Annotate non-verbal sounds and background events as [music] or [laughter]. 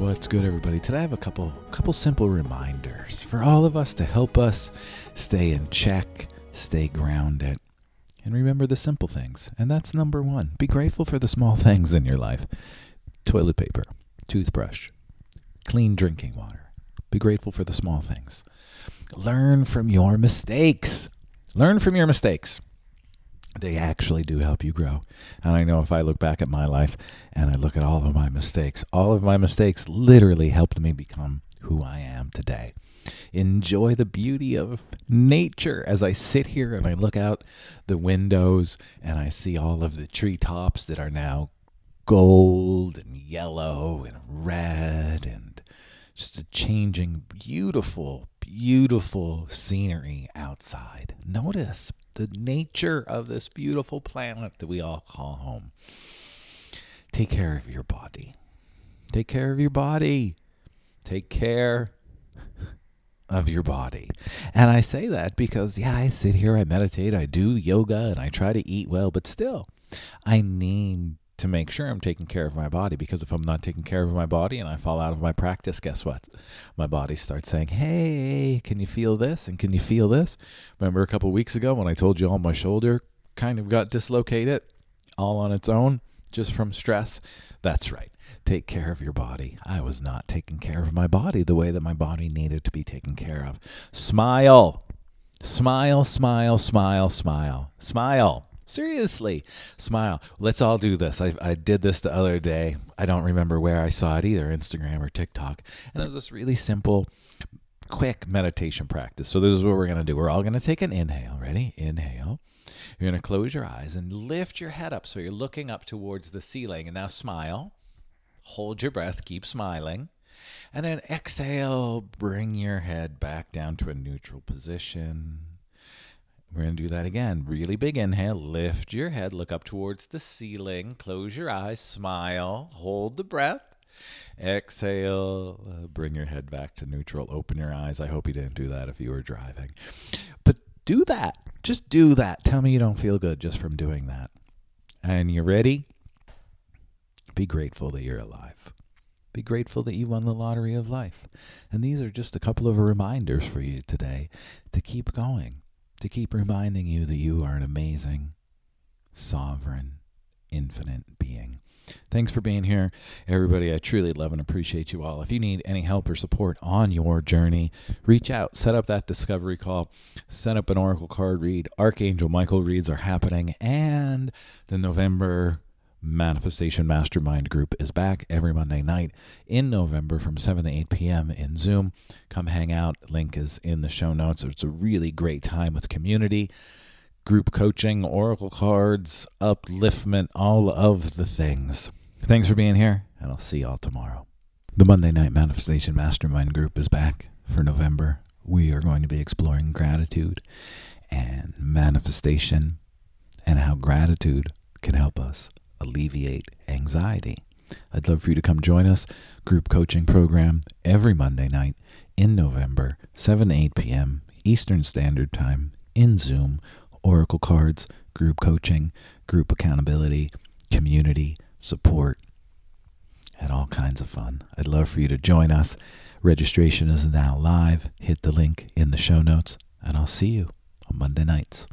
What's good, everybody? Today I have a couple couple simple reminders for all of us to help us stay in check, stay grounded, and remember the simple things. And that's number one: be grateful for the small [laughs] things in your life: toilet paper, toothbrush, clean drinking water. Be grateful for the small things. Learn from your mistakes. Learn from your mistakes they actually do help you grow. And I know if I look back at my life and I look at all of my mistakes, all of my mistakes literally helped me become who I am today. Enjoy the beauty of nature as I sit here and I look out the windows and I see all of the treetops that are now gold and yellow and red and just a changing, beautiful, beautiful scenery outside. Notice the nature of this beautiful planet that we all call home. Take care of your body. Take care of your body. Take care of your body. And I say that because, yeah, I sit here, I meditate, I do yoga, and I try to eat well, but still, I need to make sure I'm taking care of my body because if I'm not taking care of my body and I fall out of my practice, guess what? My body starts saying, Hey, can you feel this? And can you feel this? Remember a couple weeks ago when I told you all my shoulder kind of got dislocated all on its own just from stress? That's right. Take care of your body. I was not taking care of my body the way that my body needed to be taken care of. Smile. Smile, smile, smile, smile. Smile. Seriously, smile. Let's all do this. I, I did this the other day. I don't remember where I saw it either, Instagram or TikTok. And it was this really simple, quick meditation practice. So, this is what we're going to do. We're all going to take an inhale. Ready? Inhale. You're going to close your eyes and lift your head up so you're looking up towards the ceiling. And now smile. Hold your breath. Keep smiling. And then exhale. Bring your head back down to a neutral position. We're going to do that again. Really big inhale. Lift your head. Look up towards the ceiling. Close your eyes. Smile. Hold the breath. Exhale. Uh, bring your head back to neutral. Open your eyes. I hope you didn't do that if you were driving. But do that. Just do that. Tell me you don't feel good just from doing that. And you ready? Be grateful that you're alive. Be grateful that you won the lottery of life. And these are just a couple of reminders for you today to keep going to keep reminding you that you are an amazing, sovereign, infinite being. Thanks for being here, everybody. I truly love and appreciate you all. If you need any help or support on your journey, reach out, set up that discovery call, set up an oracle card read. Archangel Michael reads are happening, and the November Manifestation Mastermind group is back every Monday night in November from 7 to 8 p.m. in Zoom. Come hang out. Link is in the show notes. It's a really great time with community, group coaching, oracle cards, upliftment, all of the things. Thanks for being here, and I'll see y'all tomorrow. The Monday Night Manifestation Mastermind group is back for November. We are going to be exploring gratitude and manifestation and how gratitude can help us alleviate anxiety. I'd love for you to come join us. Group coaching program every Monday night in November, 7 8 p.m. Eastern Standard Time in Zoom. Oracle cards, group coaching, group accountability, community support, and all kinds of fun. I'd love for you to join us. Registration is now live. Hit the link in the show notes, and I'll see you on Monday nights.